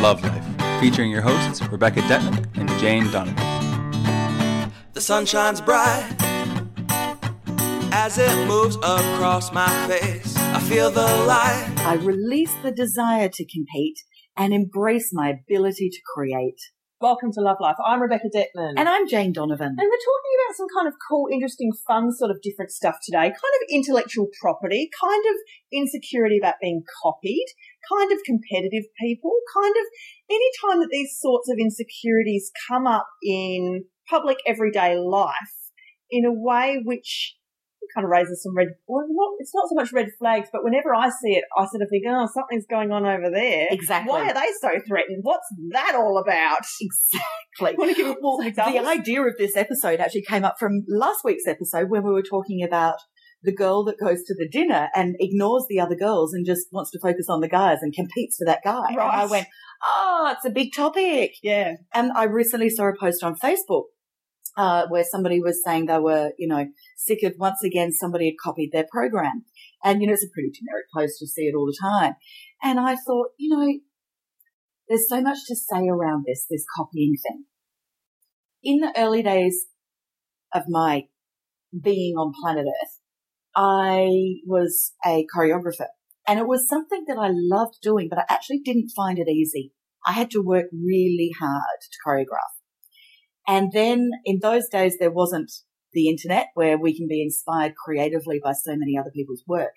Love Life, featuring your hosts Rebecca Detman and Jane Donovan. The sun shines bright as it moves across my face. I feel the light. I release the desire to compete and embrace my ability to create. Welcome to Love Life. I'm Rebecca Detman. And I'm Jane Donovan. And we're talking about some kind of cool, interesting, fun sort of different stuff today. Kind of intellectual property, kind of insecurity about being copied, kind of competitive people, kind of any time that these sorts of insecurities come up in public everyday life in a way which kind of raises some red, well, not, it's not so much red flags, but whenever I see it, I sort of think, oh, something's going on over there. Exactly. Why are they so threatened? What's that all about? Exactly. Want to give well, the idea of this episode actually came up from last week's episode when we were talking about the girl that goes to the dinner and ignores the other girls and just wants to focus on the guys and competes for that guy. And I went, oh, it's a big topic. Yeah. And I recently saw a post on Facebook uh, where somebody was saying they were, you know, sick of once again somebody had copied their program. And, you know, it's a pretty generic post. You see it all the time. And I thought, you know, there's so much to say around this, this copying thing. In the early days of my being on planet Earth, I was a choreographer and it was something that I loved doing, but I actually didn't find it easy. I had to work really hard to choreograph. And then in those days, there wasn't the internet where we can be inspired creatively by so many other people's work.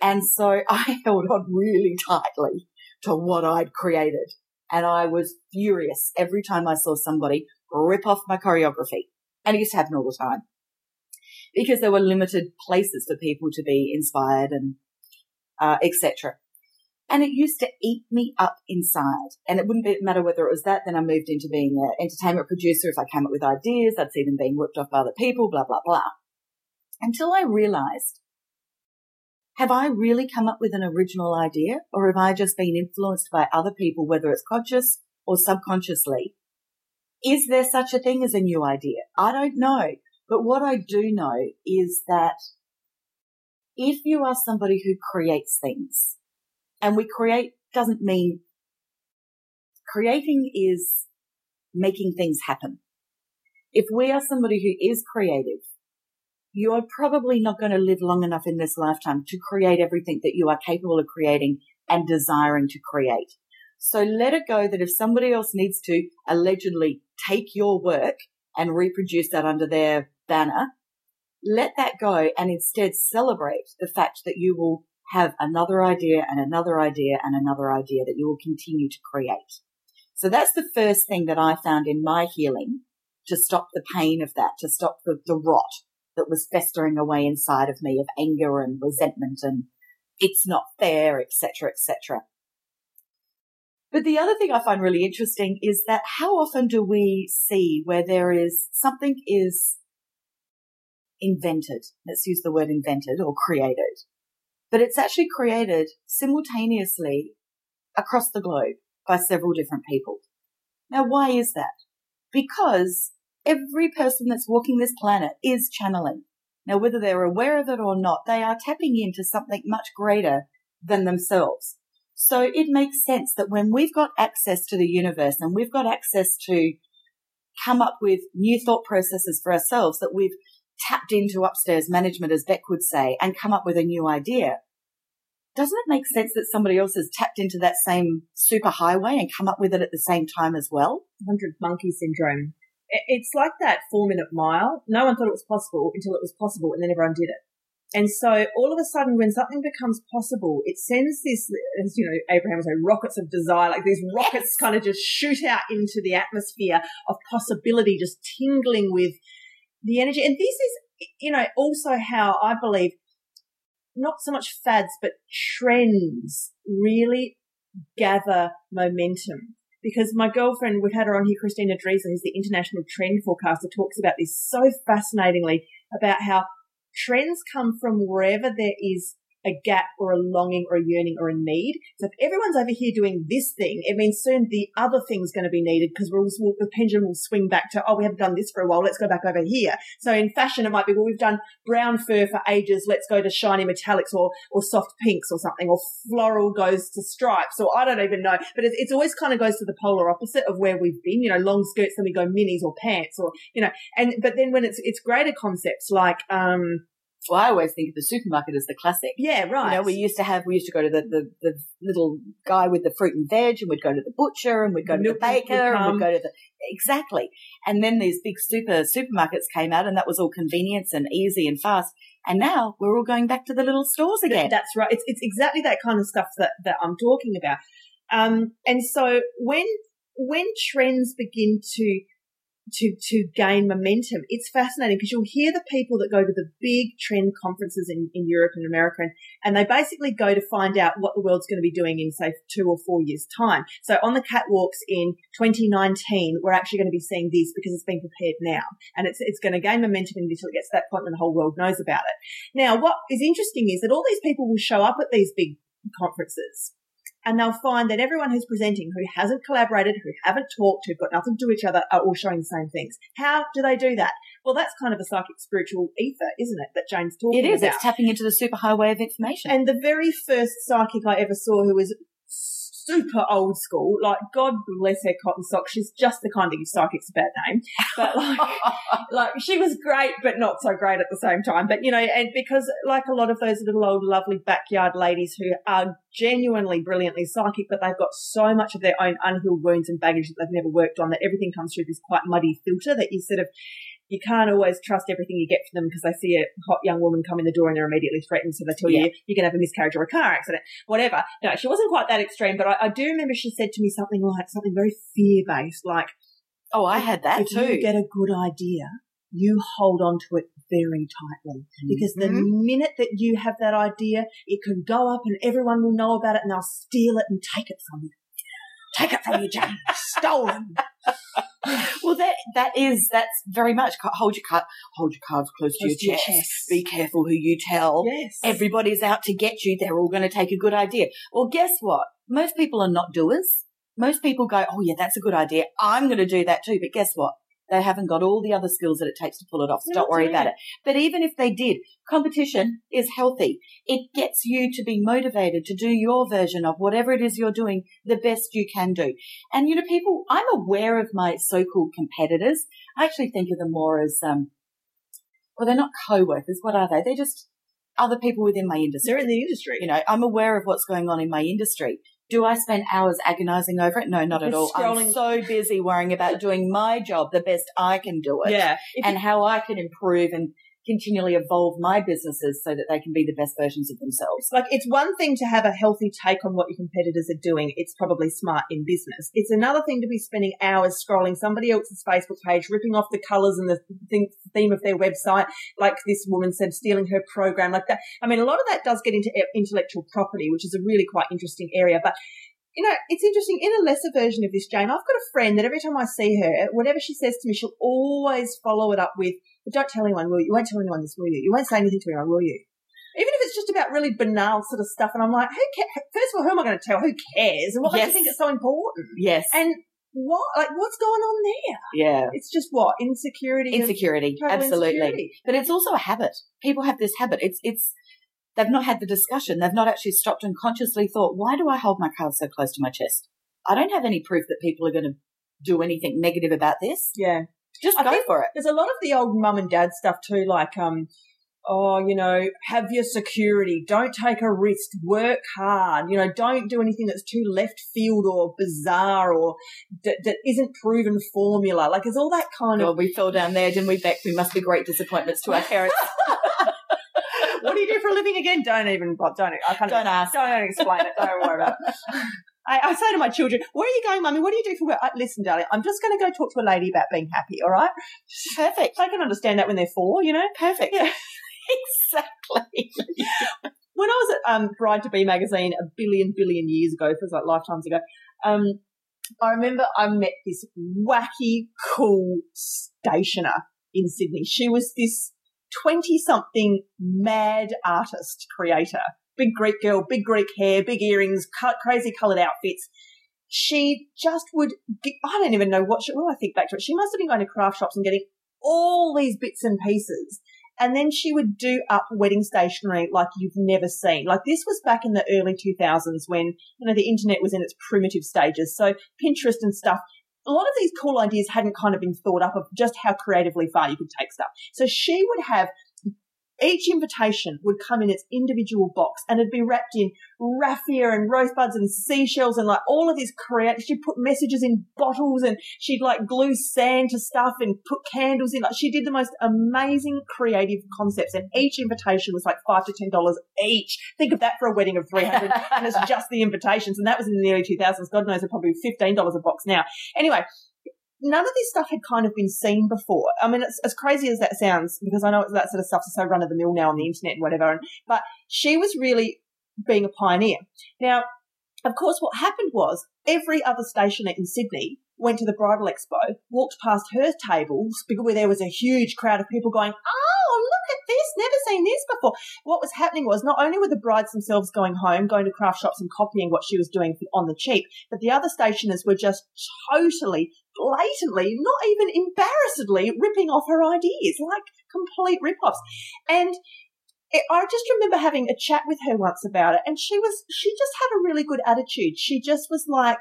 And so I held on really tightly to what I'd created. And I was furious every time I saw somebody rip off my choreography. And it used to happen all the time because there were limited places for people to be inspired and uh, etc. And it used to eat me up inside. And it wouldn't be, matter whether it was that. Then I moved into being an entertainment producer. If I came up with ideas, I'd see them being ripped off by other people, blah, blah, blah. Until I realized, have I really come up with an original idea or have I just been influenced by other people, whether it's conscious or subconsciously? Is there such a thing as a new idea? I don't know. But what I do know is that if you are somebody who creates things, and we create doesn't mean creating is making things happen. If we are somebody who is creative, you are probably not going to live long enough in this lifetime to create everything that you are capable of creating and desiring to create. So let it go that if somebody else needs to allegedly take your work and reproduce that under their banner, let that go and instead celebrate the fact that you will have another idea and another idea and another idea that you will continue to create. So that's the first thing that I found in my healing to stop the pain of that, to stop the, the rot that was festering away inside of me of anger and resentment and it's not fair, etc., etc. But the other thing I find really interesting is that how often do we see where there is something is invented? Let's use the word invented or created, but it's actually created simultaneously across the globe by several different people. Now, why is that? Because every person that's walking this planet is channeling. Now, whether they're aware of it or not, they are tapping into something much greater than themselves. So it makes sense that when we've got access to the universe and we've got access to come up with new thought processes for ourselves that we've tapped into upstairs management, as Beck would say, and come up with a new idea. Doesn't it make sense that somebody else has tapped into that same super highway and come up with it at the same time as well? Hundred monkey syndrome. It's like that four minute mile. No one thought it was possible until it was possible, and then everyone did it. And so all of a sudden, when something becomes possible, it sends this, as you know, Abraham was saying, rockets of desire, like these rockets kind of just shoot out into the atmosphere of possibility, just tingling with the energy. And this is, you know, also how I believe not so much fads, but trends really gather momentum. Because my girlfriend, we've had her on here, Christina Dreesen, who's the international trend forecaster, talks about this so fascinatingly about how trends come from wherever there is a gap or a longing or a yearning or a need. So if everyone's over here doing this thing, it means soon the other thing's going to be needed because we'll, the pendulum will swing back to, oh, we haven't done this for a while. Let's go back over here. So in fashion, it might be, well, we've done brown fur for ages. Let's go to shiny metallics or, or soft pinks or something, or floral goes to stripes, or I don't even know. But it, it's always kind of goes to the polar opposite of where we've been, you know, long skirts, then we go minis or pants or, you know, and, but then when it's, it's greater concepts like, um, well, I always think of the supermarket as the classic. Yeah, right. You know, we used to have, we used to go to the, the, the little guy with the fruit and veg and we'd go to the butcher and we'd go to Milk the baker and we'd go to the, exactly. And then these big super supermarkets came out and that was all convenience and easy and fast. And now we're all going back to the little stores again. That's right. It's, it's exactly that kind of stuff that, that I'm talking about. Um, and so when, when trends begin to, to, to gain momentum, it's fascinating because you'll hear the people that go to the big trend conferences in, in Europe and America and, and they basically go to find out what the world's going to be doing in say two or four years time. So on the catwalks in 2019, we're actually going to be seeing this because it's been prepared now and it's, it's going to gain momentum until it gets to that point when the whole world knows about it. Now, what is interesting is that all these people will show up at these big conferences and they'll find that everyone who's presenting who hasn't collaborated, who haven't talked, who've got nothing to do each other are all showing the same things. How do they do that? Well, that's kind of a psychic spiritual ether, isn't it? That Jane's talking about. It is. about. It's tapping into the superhighway of information. And the very first psychic I ever saw who was super old school, like God bless her cotton socks. She's just the kind of give psychics a bad name, but like, like she was great, but not so great at the same time. But you know, and because like a lot of those little old lovely backyard ladies who are genuinely brilliantly psychic, but they've got so much of their own unhealed wounds and baggage that they've never worked on that everything comes through this quite muddy filter that you sort of you can't always trust everything you get from them because they see a hot young woman come in the door and they're immediately threatened. So they tell Yeah. you you're going to have a miscarriage or a car accident, whatever. No, she wasn't quite that extreme, but I, I do remember she said to me something like something very fear based, like, oh, I had that if too. you get a good idea, you hold on to it very tightly because the Mhm. minute that you have that idea, it can go up and everyone will know about it and they'll steal it and take it from you. Take it from you, Jane. Stolen. well, that that is that's very much hold your card, hold your cards close, to Close your chest. your chest. Be careful who you tell. Yes. Everybody's out to get you. They're all going to take a good idea. Well, guess what? Most people are not doers. Most people go, oh yeah, that's a good idea. I'm going to do that too. But guess what? They haven't got all the other skills that it takes to pull it off. So No, don't worry that's about it. But even if they did, competition is healthy. It gets you to be motivated to do your version of whatever it is you're doing the best you can do. And you know, people, I'm aware of my so-called competitors. I actually think of them more as, um, well, they're not co-workers. What are they? They're just other people within my industry. They're in the industry. You know, I'm aware of what's going on in my industry. Do I spend hours agonizing over it? No, not at all. I'm scrolling- so busy worrying about doing my job the best I can do it Yeah. And how I can improve and continually evolve my businesses so that they can be the best versions of themselves. Like, it's one thing to have a healthy take on what your competitors are doing. It's probably smart in business. It's another thing to be spending hours scrolling somebody else's Facebook page, ripping off the colors and the theme of their website, like this woman said, stealing her program, like that. I mean, a lot of that does get into intellectual property, which is a really quite interesting area, but you know, it's interesting. In a lesser version of this, Jane, I've got a friend that every time I see her, whatever she says to me, she'll always follow it up with, but don't tell anyone, will you? You won't tell anyone this, will you? You won't say anything to anyone, will you? Even if it's just about really banal sort of stuff. And I'm like, who cares? First of all, who am I going to tell? Who cares? And what makes Yes. you think it's so important? Yes. And what, like, what's going on there? yeah. It's just what? Insecurity. Insecurity. Absolutely. insecurity. But it's also a habit. People have this habit. It's, it's, they've not had the discussion. They've not actually stopped and consciously thought, why do I hold my cards so close to my chest? I don't have any proof that people are going to do anything negative about this. Yeah. Just I go for it. There's a lot of the old mum and dad stuff too, like, um, oh, you know, have your security. Don't take a risk. Work hard. You know, don't do anything that's too left field or bizarre or that, that isn't proven formula. Like, there's all that kind of Well, of. we fell down there, didn't we, Beck? We must be great disappointments to our parents. what do you do for a living again? Don't even. Don't. I can't. Don't ask. Don't explain it. Don't worry about it. I, I say to my children, "Where are you going, mummy? What do you do for work?" I, Listen, darling, I'm just going to go talk to a lady about being happy. All right? Perfect. I can understand that when they're four, you know. Perfect. Yeah. exactly. when I was at um, Bride to Be magazine a billion, billion years ago, feels like lifetimes ago, um, I remember I met this wacky, cool stationer in Sydney. She was this 20 something mad artist creator. Big Greek girl, big Greek hair, big earrings, crazy coloured outfits. She just would, I don't even know what she, when I think back to it, she must have been going to craft shops and getting all these bits and pieces. And then she would do up wedding stationery like you've never seen. Like this was back in the early 2000s when, you know, the internet was in its primitive stages. So Pinterest and stuff, a lot of these cool ideas hadn't kind of been thought up of just how creatively far you could take stuff. So she would have each invitation would come in its individual box and it'd be wrapped in raffia and rosebuds and seashells and like all of this creative. She'd put messages in bottles and she'd like glue sand to stuff and put candles in. Like she did the most amazing creative concepts and each invitation was like five to ten dollars each. Think of that for a wedding of 300 and it's just the invitations. And that was in the early 2000s. God knows they're probably $15 a box now. Anyway, none of this stuff had kind of been seen before. I mean, it's as crazy as that sounds, because I know that sort of stuff is so run of the mill now on the internet and whatever. And, but she was really being a pioneer. Now, of course, what happened was every other stationer in Sydney went to the bridal expo, walked past her tables where there was a huge crowd of people going, Oh, look at this. Never seen this before. What was happening was not only were the brides themselves going home, going to craft shops and copying what she was doing on the cheap, but the other stationers were just totally blatantly, not even embarrassedly ripping off her ideas, like complete rip-offs. And I just remember having a chat with her once about it and she was, she just had a really good attitude. She just was like,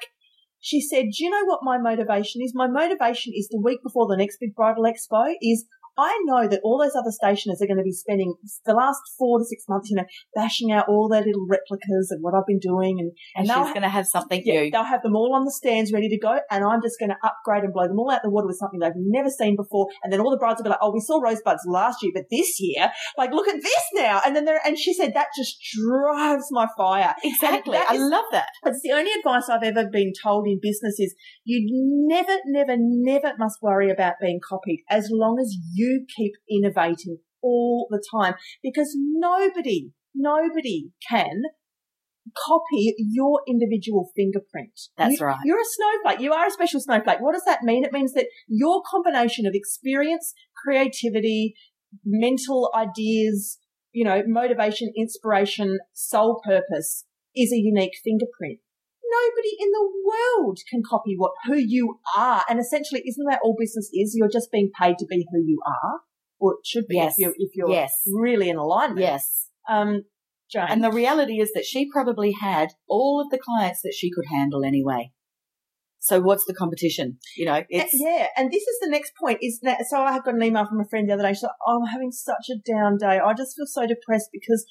she said, do you know what my motivation is? My motivation is the week before the next big bridal expo is I know that all those other stationers are going to be spending the last four to six months, you know, bashing out all their little replicas of what I've been doing. And, and, and she's going to have something yeah, new. They'll have them all on the stands ready to go. And I'm just going to upgrade and blow them all out the water with something they've never seen before. And then all the brides will be like, Oh, we saw rosebuds last year, but this year, like, look at this now. And then there, and she said that just drives my fire. Exactly. I love that. It's the only advice I've ever been told in business is you never, never, never must worry about being copied as long as you you keep innovating all the time because nobody, nobody can copy your individual fingerprint. That's you, right. You're a snowflake. You are a special snowflake. What does that mean? It means that your combination of experience, creativity, mental ideas, you know, motivation, inspiration, soul purpose is a unique fingerprint nobody in the world can copy what who you are. And essentially, isn't that all business is? You're just being paid to be who you are, or it should be yes. if you're if you're yes. really in alignment. Yes. Um, Jane. And the reality is that she probably had all of the clients that she could handle anyway. So what's the competition? You know, it's yeah. And this is the next point. Is that so? I got an email from a friend the other day. She's like, oh, "I'm having such a down day. I just feel so depressed because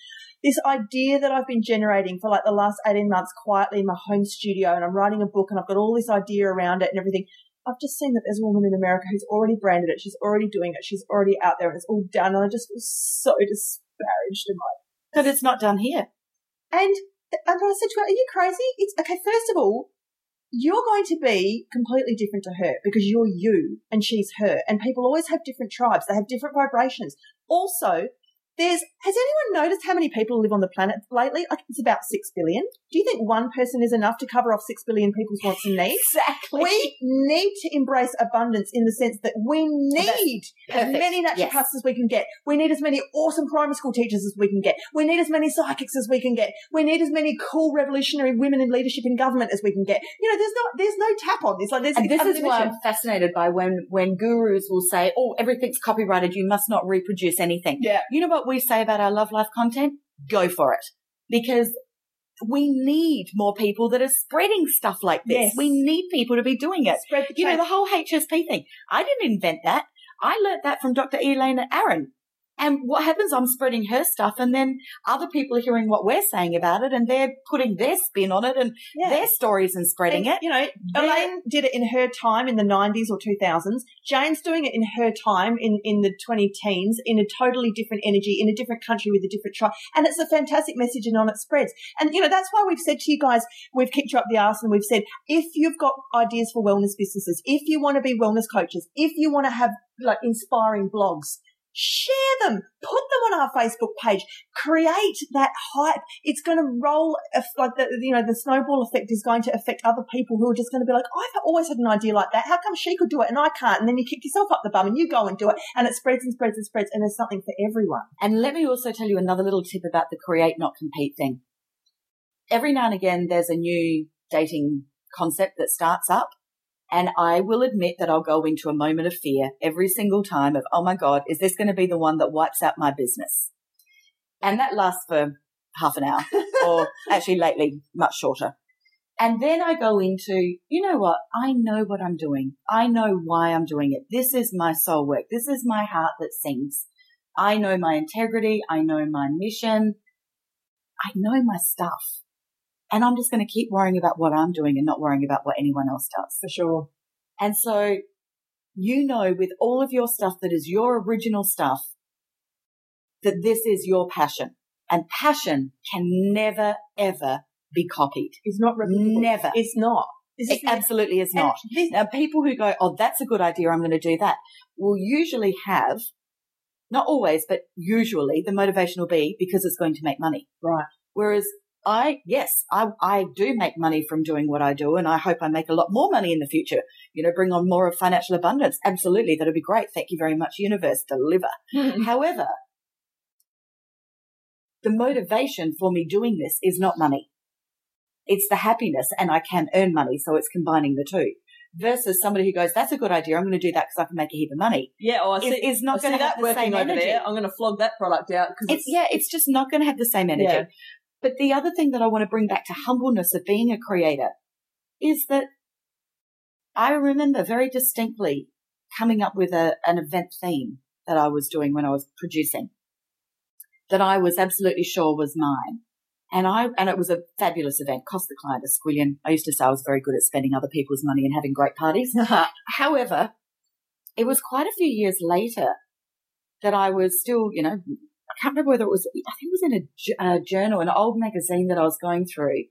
this idea that I've been generating for like the last 18 months quietly in my home studio and I'm writing a book and I've got all this idea around it and everything. I've just seen that there's a woman in America who's already branded it. She's already doing it. She's already out there and it's all done. And I just feel so disparaged in my. But it's not done here. And, and I said to her, are you crazy? It's okay. First of all, you're going to be completely different to her because you're you and she's her. And people always have different tribes. They have different vibrations. Also, there's, has anyone noticed how many people live on the planet lately? Like it's about six billion. Do you think one person is enough to cover off six billion people's wants and needs? Exactly. We need to embrace abundance in the sense that we oh, need as many naturopaths yes. as we can get. We need as many awesome primary school teachers as we can get. We need as many psychics as we can get. We need as many cool revolutionary women in leadership in government as we can get. You know, there's no, there's no tap on this. Like there's, and this is why I'm fascinated by when, when gurus will say, oh, everything's copyrighted. You must not reproduce anything. Yeah. You know what? We say about our love life content, go for it. Because we need more people that are spreading stuff like this. Yes. We need people to be doing it. You know, the whole HSP thing. I didn't invent that. I learnt that from Dr. Elaine Aron. And what happens, I'm spreading her stuff and then other people are hearing what we're saying about it and they're putting their spin on it and yeah. their stories and spreading and, it. You know, Elaine did it in her time in the 90s or 2000s. Jane's doing it in her time in, in the 20 teens in a totally different energy, in a different country with a different tribe. And it's a fantastic message and on it spreads. And, you know, that's why we've said to you guys, we've kicked you up the arse and we've said, if you've got ideas for wellness businesses, if you want to be wellness coaches, if you want to have like inspiring blogs, share them, put them on our Facebook page, create that hype. It's going to roll like the, you know, the snowball effect is going to affect other people who are just going to be like, I've always had an idea like that. How come she could do it and I can't? And then you kick yourself up the bum and you go and do it and it spreads and spreads and spreads and there's something for everyone. And let me also tell you another little tip about the create, not compete thing. Every now and again, there's a new dating concept that starts up and I will admit that I'll go into a moment of fear every single time of, oh my God, is this going to be the one that wipes out my business? And that lasts for half an hour or actually lately much shorter. And then I go into, you know what? I know what I'm doing. I know why I'm doing it. This is my soul work. This is my heart that sings. I know my integrity. I know my mission. I know my stuff. And I'm just going to keep worrying about what I'm doing and not worrying about what anyone else does. For sure. And so you know with all of your stuff that is your original stuff that this is your passion. And passion can never, ever be copied. It's not replicable. Never. It's not. It absolutely is not. This, Now, people who go, oh, that's a good idea, I'm going to do that, will usually have, not always, but usually the motivation will be because it's going to make money. right. Whereas I, yes, I, I do make money from doing what I do and I hope I make a lot more money in the future. You know, bring on more of financial abundance. Absolutely. That'll be great. Thank you very much, universe. Deliver. However, the motivation for me doing this is not money. It's the happiness and I can earn money. So it's combining the two versus somebody who goes, that's a good idea. I'm going to do that because I can make a heap of money. Yeah, or I Is, see, is not I going to have that the working same over energy. there. I'm going to flog that product out because It's, yeah, it's just not going to have the same energy. Yeah. But the other thing that I want to bring back to humbleness of being a creator is that I remember very distinctly coming up with a, an event theme that I was doing when I was producing that I was absolutely sure was mine. And I, and it was a fabulous event, cost the client a squillion. I used to say I was very good at spending other people's money and having great parties. However, it was quite a few years later that I was still, you know, I can't remember whether it was, I think it was in a journal, an old magazine that I was going through.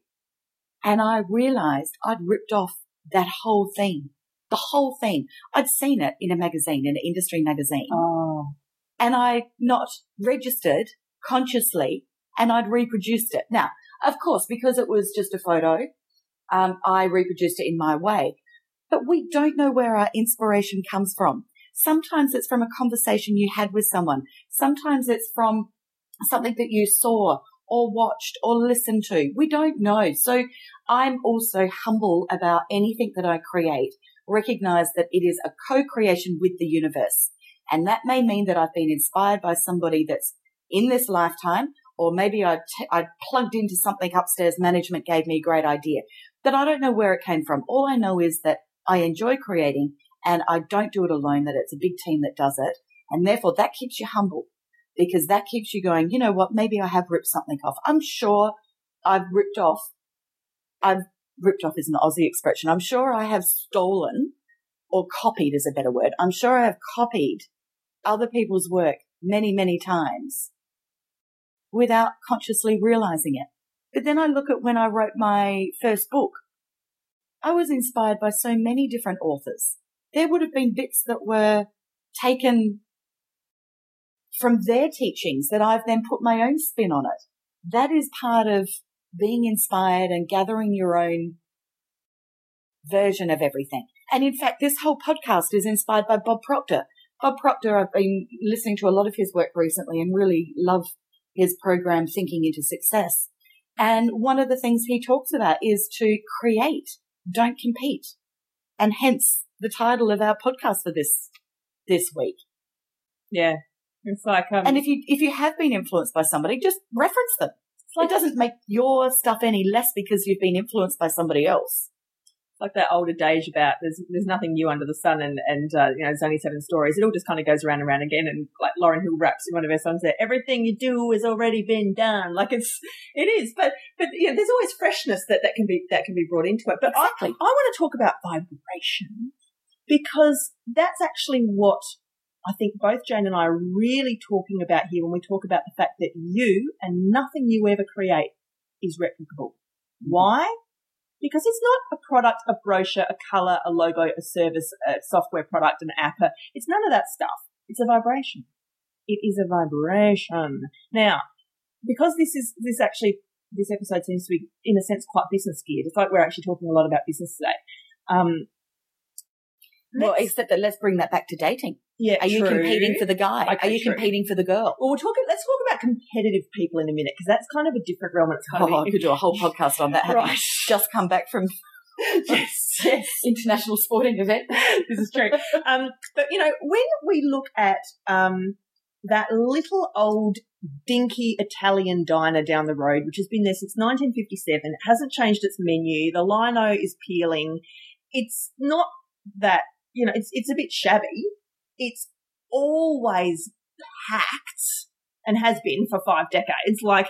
And I realized I'd ripped off that whole theme, the whole theme. I'd seen it in a magazine, in an industry magazine, oh, and I not registered consciously and I'd reproduced it. Now, of course, because it was just a photo, um, I reproduced it in my way. But we don't know where our inspiration comes from. Sometimes it's from a conversation you had with someone. Sometimes it's from something that you saw or watched or listened to. We don't know. So I'm also humble about anything that I create. Recognize that it is a co-creation with the universe. And that may mean that I've been inspired by somebody that's in this lifetime, or maybe I, t- I plugged into something upstairs management gave me a great idea. But I don't know where it came from. All I know is that I enjoy creating and I don't do it alone, that it's a big team that does it. And therefore that keeps you humble because that keeps you going, you know what, maybe I have ripped something off. I'm sure I've ripped off, I've ripped off is an Aussie expression. I'm sure I have stolen or copied is a better word. I'm sure I have copied other people's work many, many times without consciously realizing it. But then I look at when I wrote my first book. I was inspired by so many different authors. There would have been bits that were taken from their teachings that I've then put my own spin on it. That is part of being inspired and gathering your own version of everything. And in fact, this whole podcast is inspired by Bob Proctor. Bob Proctor, I've been listening to a lot of his work recently and really love his program Thinking into Success. And one of the things he talks about is to create, don't compete. And hence the title of our podcast for this, this week. yeah. It's like um, And if you, if you have been influenced by somebody, just reference them. like It doesn't make your stuff any less because you've been influenced by somebody else. It's like that old adage about there's there's nothing new under the sun and and uh, you know there's only seven stories. It all just kind of goes around and around again. And like Lauryn Hill raps in one of her songs there, everything you do has already been done. Like it's it is, but but you know, there's always freshness that that can be that can be brought into it. But Exactly. I I want to talk about vibration because that's actually what. I think both Jane and I are really talking about here when we talk about the fact that you and nothing you ever create is replicable. Why? because it's not a product, a brochure, a color, a logo, a service, a software product, an app. It's none of that stuff. It's a vibration. It is a vibration. Now, because this is, this actually, this episode seems to be, in a sense, quite business geared. It's like we're actually talking a lot about business today. Um, Well, except that let's bring that back to dating. yeah, Are you true. competing for the guy? Okay, Are you true. competing for the girl? Well, we're talking. Let's talk about competitive people in a minute because that's kind of a different realm. It's kind Oh, I could do a whole podcast on that. Right. just come back from yes, yes. international sporting event. this is true. Um, but you know, when we look at um, that little old dinky Italian diner down the road, which has been there since 1957, it hasn't changed its menu. The lino is peeling. It's not that you know, it's it's a bit shabby. It's always packed and has been for five decades. Like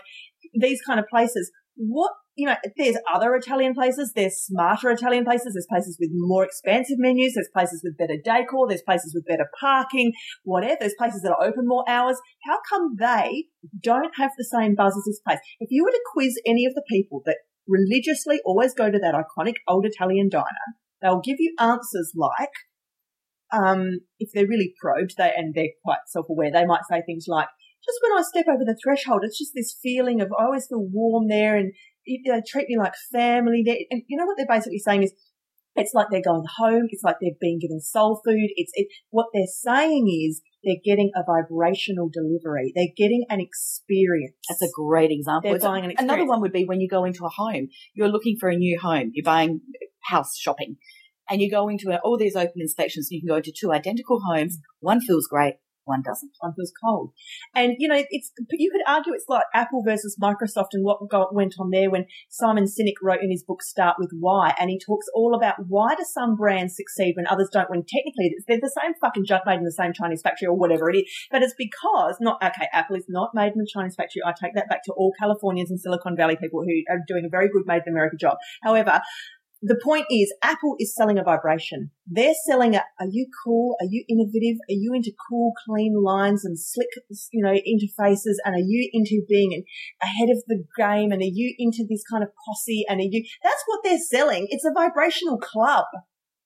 these kind of places. What you know, there's other Italian places, there's smarter Italian places, there's places with more expansive menus, there's places with better decor, there's places with better parking, whatever, there's places that are open more hours. How come they don't have the same buzz as this place? If you were to quiz any of the people that religiously always go to that iconic old Italian diner, they'll give you answers like, um, if they're really probed, they, and they're quite self-aware, they might say things like, just when I step over the threshold, it's just this feeling of I always feel warm there and they treat me like family there. And you know what they're basically saying is it's like they're going home. It's like they're being given soul food. It's it, what they're saying is they're getting a vibrational delivery. They're getting an experience. That's a great example. They're buying an experience. Another one would be when you go into a home. You're looking for a new home. You're buying house shopping. And you go into all these open inspections. You can go into two identical homes. One feels great. One doesn't. one feels cold. And, you know, it's, you could argue it's like Apple versus Microsoft and what went on there when Simon Sinek wrote in his book Start With Why. And he talks all about why do some brands succeed when others don't, when technically they're the same fucking junk made in the same Chinese factory or whatever it is. But it's because not, okay, Apple is not made in a Chinese factory. I take that back to all Californians and Silicon Valley people who are doing a very good made in America job. However, the point is Apple is selling a vibration. They're selling a, are you cool? Are you innovative? Are you into cool, clean lines and slick, you know, interfaces? And are you into being ahead of the game? And are you into this kind of posse? And are you, that's what they're selling. It's a vibrational club.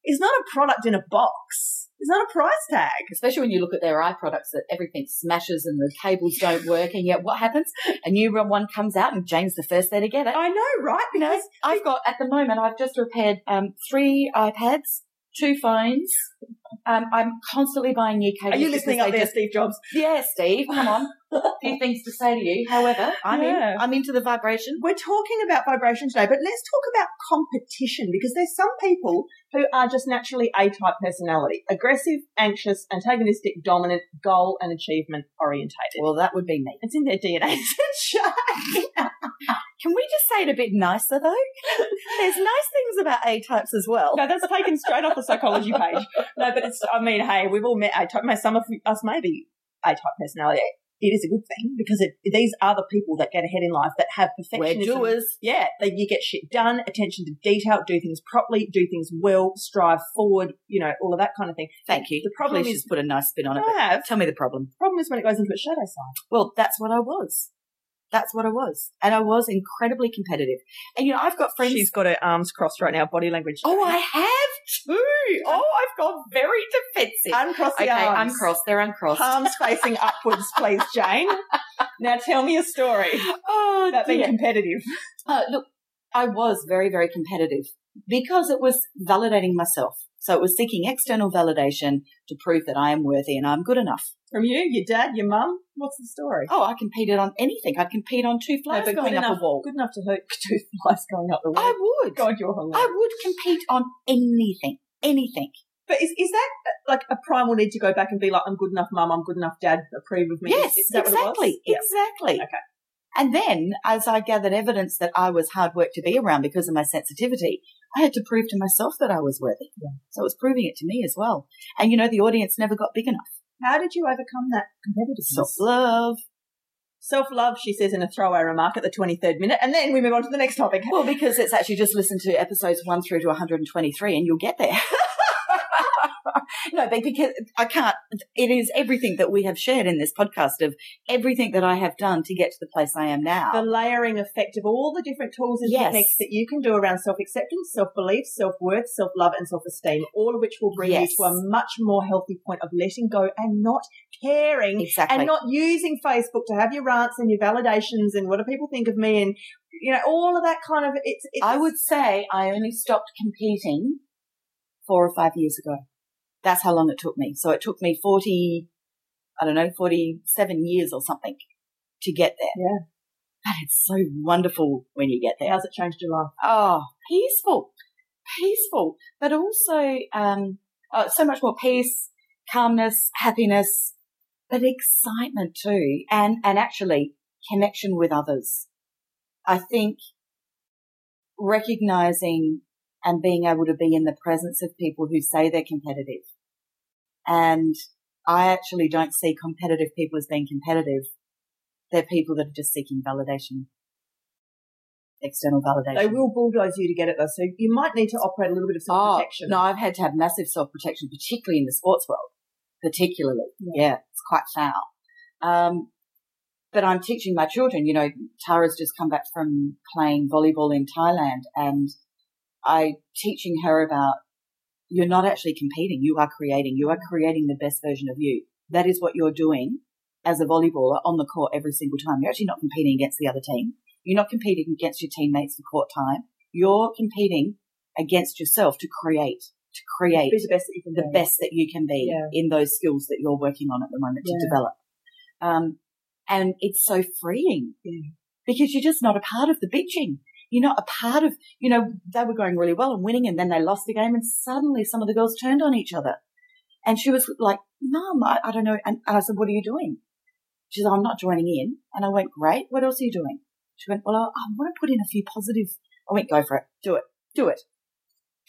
It's not a product in a box. It's not a price tag. Especially when you look at their eye products that everything smashes and the cables don't work. And yet what happens? A new one comes out and Jane's the first there to get it. I know, right? Know, I've got at the moment. I've just repaired um, three iPads, two phones. Um, I'm constantly buying new cables. Are you listening up there, just- Steve Jobs? Yeah, Steve. Come on. A few things to say to you. However, I'm Yeah. in. I'm into the vibration. We're talking about vibration today, but let's talk about competition because there's some people who are just naturally A-type personality. Aggressive, anxious, antagonistic, dominant, goal and achievement orientated. Well, that would be me. It's in their DNA. Can we just say it a bit nicer though? There's nice things about A types as well. no, that's taken straight off the psychology page. No, but it's, I mean, hey, we've all met A-type. Some of us may be A-type personality. It is a good thing because it, these are the people that get ahead in life that have We're doers. Yeah, they, you get shit done, attention to detail, do things properly, do things well, strive forward, you know, all of that kind of thing. Thank you. The problem Please is, just put a nice spin on it. Have. tell me the problem. problem is when it goes into its shadow side. Well, that's what I was. That's what I was, and I was incredibly competitive. And you know, I've got friends. She's got her arms crossed right now, body language. oh, I have too. Oh, I've gone very defensive. uncross the okay, arms. uncrossed. They're uncrossed. Palms facing upwards, please, Jane. Now tell me a story oh, about being competitive. Uh, look, I was very, very competitive because it was validating myself. So it was seeking external validation to prove that I am worthy and I'm good enough. From you, your dad, your mum. What's the story? Oh, I competed on anything. I'd compete on two flies but going good up enough, a wall. good enough to hurt two flies going up the wall. I would. God, you're hilarious. I would compete on anything. Anything. But is, is that uh, like a primal need to go back and be like, I'm good enough, mum, I'm good enough, dad, approve of me? Yes, Is that what it was? exactly. Yeah. Exactly. Okay. And then, as I gathered evidence that I was hard work to be around because of my sensitivity, I had to prove to myself that I was worthy. So it was proving it to me as well. And you know, the audience never got big enough. How did you overcome that competitiveness? Self love. Self love, she says in a throwaway remark at the 23rd minute, and then we move on to the next topic. Well, because it's actually just listen to episodes one through to 123 and you'll get there. no, but because I can't, it is everything that we have shared in this podcast of everything that I have done to get to the place I am now. The layering effect of all the different tools and Yes. techniques that you can do around self acceptance, self belief, self worth, self love, and self esteem, all of which will bring Yes. you to a much more healthy point of letting go and not caring Exactly. and not using Facebook to have your rants and your validations and what do people think of me and you know all of that kind of it's. it's I would say I only stopped competing four or five years ago. That's how long it took me. So it took me 40, I don't know, 47 years or something to get there. Yeah. But it's so wonderful when you get there. How's it changed your life? Oh, peaceful, peaceful, but also, um, oh, so much more peace, calmness, happiness, but excitement too. And, and actually connection with others. I think recognizing and being able to be in the presence of people who say they're competitive. And I actually don't see competitive people as being competitive. They're people that are just seeking validation, external validation. They will bulldoze you to get it though, so you might need to operate a little bit of self protection. Oh, no, I've had to have massive self protection, particularly in the sports world. Particularly. Yeah, it's quite foul. Um, but I'm teaching my children, you know, Tara's just come back from playing volleyball in Thailand and I teaching her about you're not actually competing. You are creating. You are creating the best version of you. That is what you're doing as a volleyballer on the court every single time. You're actually not competing against the other team. You're not competing against your teammates for court time. You're competing against yourself to create, to create Be the best that you can the be. best that you can be Yeah. in those skills that you're working on at the moment Yeah. to develop. Um, and it's so freeing Yeah. because you're just not a part of the bitching. You're not a part of, you know, they were going really well and winning and then they lost the game and suddenly some of the girls turned on each other. And she was like, Mum, I, I don't know. And I said, what are you doing? She said, I'm not joining in. And I went, great. What else are you doing? She went, well, I, I want to put in a few positive. I went, go for it. Do it. Do it.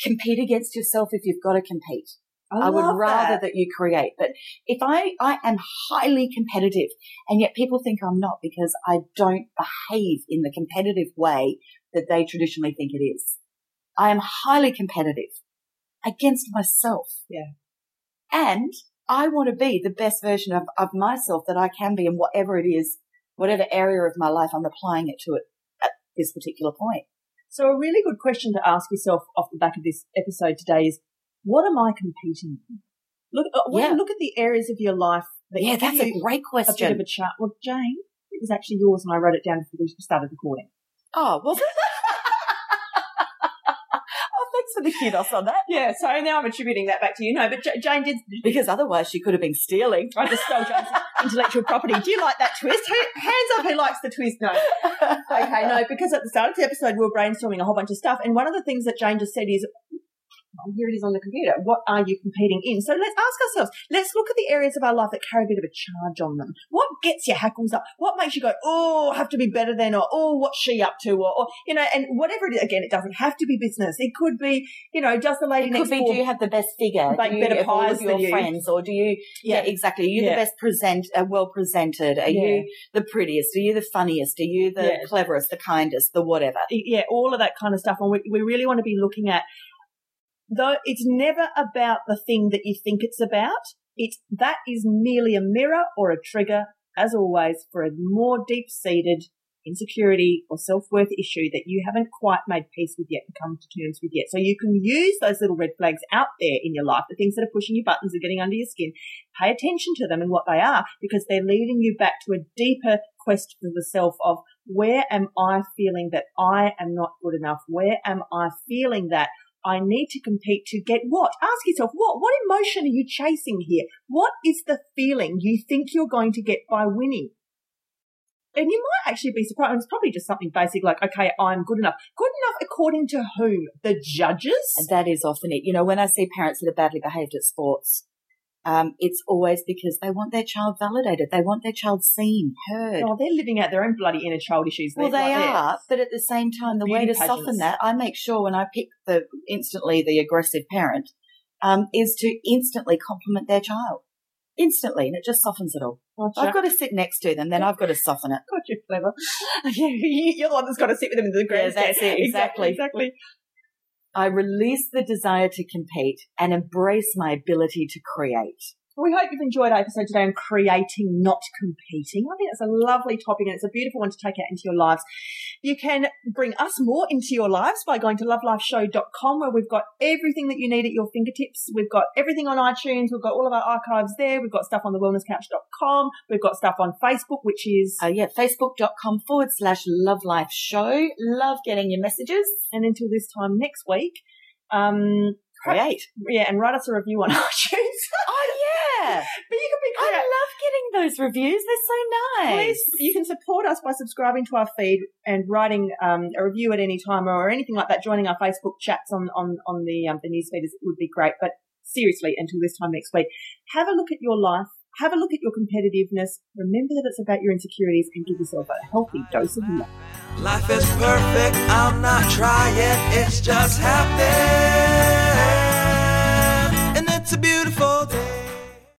Compete against yourself if you've got to compete. I, would rather that. that. you create. But if I, I am highly competitive and yet people think I'm not because I don't behave in the competitive way that they traditionally think it is. I am highly competitive against myself. Yeah. And I want to be the best version of, of myself that I can be in whatever it is, whatever area of my life I'm applying it to it at this particular point. So a really good question to ask yourself off the back of this episode today is, what am I competing in? Look, uh, Yeah. look at the areas of your life that Yeah, that's a great a bit of question. a chart. Well, Jane, it was actually yours, and I wrote it down before we started recording. Oh, was it? oh, thanks for the kudos on that. Yeah, so now I'm attributing that back to you. No, but J- Jane did. Because otherwise she could have been stealing. I just stole Jane's intellectual property. Do you like that twist? Who, hands up who likes the twist? No. Okay, no, because at the start of the episode we were brainstorming a whole bunch of stuff, and one of the things that Jane just said is, here it is on the computer. What are you competing in? So let's ask ourselves. Let's look at the areas of our life that carry a bit of a charge on them. What gets your hackles up? What makes you go, oh, I have to be better than, or oh, what's she up to, or, or you know, and whatever it is. Again, it doesn't have to be business. It could be, you know, does the lady It next be, door do you have the best figure? Bake do you better pies of your than you? friends? Or do you, yeah, Yeah. exactly. Are you Yeah. the best present, uh, well presented? Are Yeah. you the prettiest? Are you the funniest? Are you the cleverest, the kindest, the whatever? yeah, all of that kind of stuff. And we, we really want to be looking at, though it's never about the thing that you think it's about. It's, that is merely a mirror or a trigger, as always, for a more deep seated insecurity or self-worth issue that you haven't quite made peace with yet and come to terms with yet. So you can use those little red flags out there in your life, the things that are pushing your buttons and getting under your skin. Pay attention to them and what they are because they're leading you back to a deeper quest for the self of where am I feeling that I am not good enough? Where am I feeling that I need to compete to get what? Ask yourself, what, what emotion are you chasing here? What is the feeling you think you're going to get by winning? And you might actually be surprised. It's probably just something basic like, okay, I'm good enough. Good enough according to whom? The judges? And that is often it. You know, when I see parents that are badly behaved at sports, um, it's always because they want their child validated. They want their child seen, heard. Oh, they're living out their own bloody inner child issues. Well, they there. are, but at the same time, the way Beauty to soften that, I make sure when I pick the instantly the aggressive parent, um, is to instantly compliment their child. Instantly, and it just softens it all. Gotcha. I've got to sit next to them, then I've got to soften it. God, you're clever. Yeah, you- You're the one that's got to sit with them in the grandstand. that's it, exactly. Exactly. I release the desire to compete and embrace my ability to create. We hope you've enjoyed our episode today on creating, not competing. I think that's a lovely topic and it's a beautiful one to take out into your lives. You can bring us more into your lives by going to lovelifeshow.com where we've got everything that you need at your fingertips. We've got everything on iTunes. We've got all of our archives there. We've got stuff on the wellnesscouch.com. We've got stuff on Facebook, which is, Uh, yeah, facebook.com forward slash love life show. Love getting your messages. and until this time next week, um, Create. yeah, and write us a review on iTunes. Oh, yeah. but you can be I love getting those reviews. They're so nice. Please, you can support us by subscribing to our feed and writing um, a review at any time or anything like that. Joining our Facebook chats on on on the um, the newsfeed is, would be great. But seriously, until this time next week, have a look at your life. Have a look at your competitiveness. Remember that it's about your insecurities and give yourself a healthy dose of love. Life is perfect, I'm not trying, it's just happening.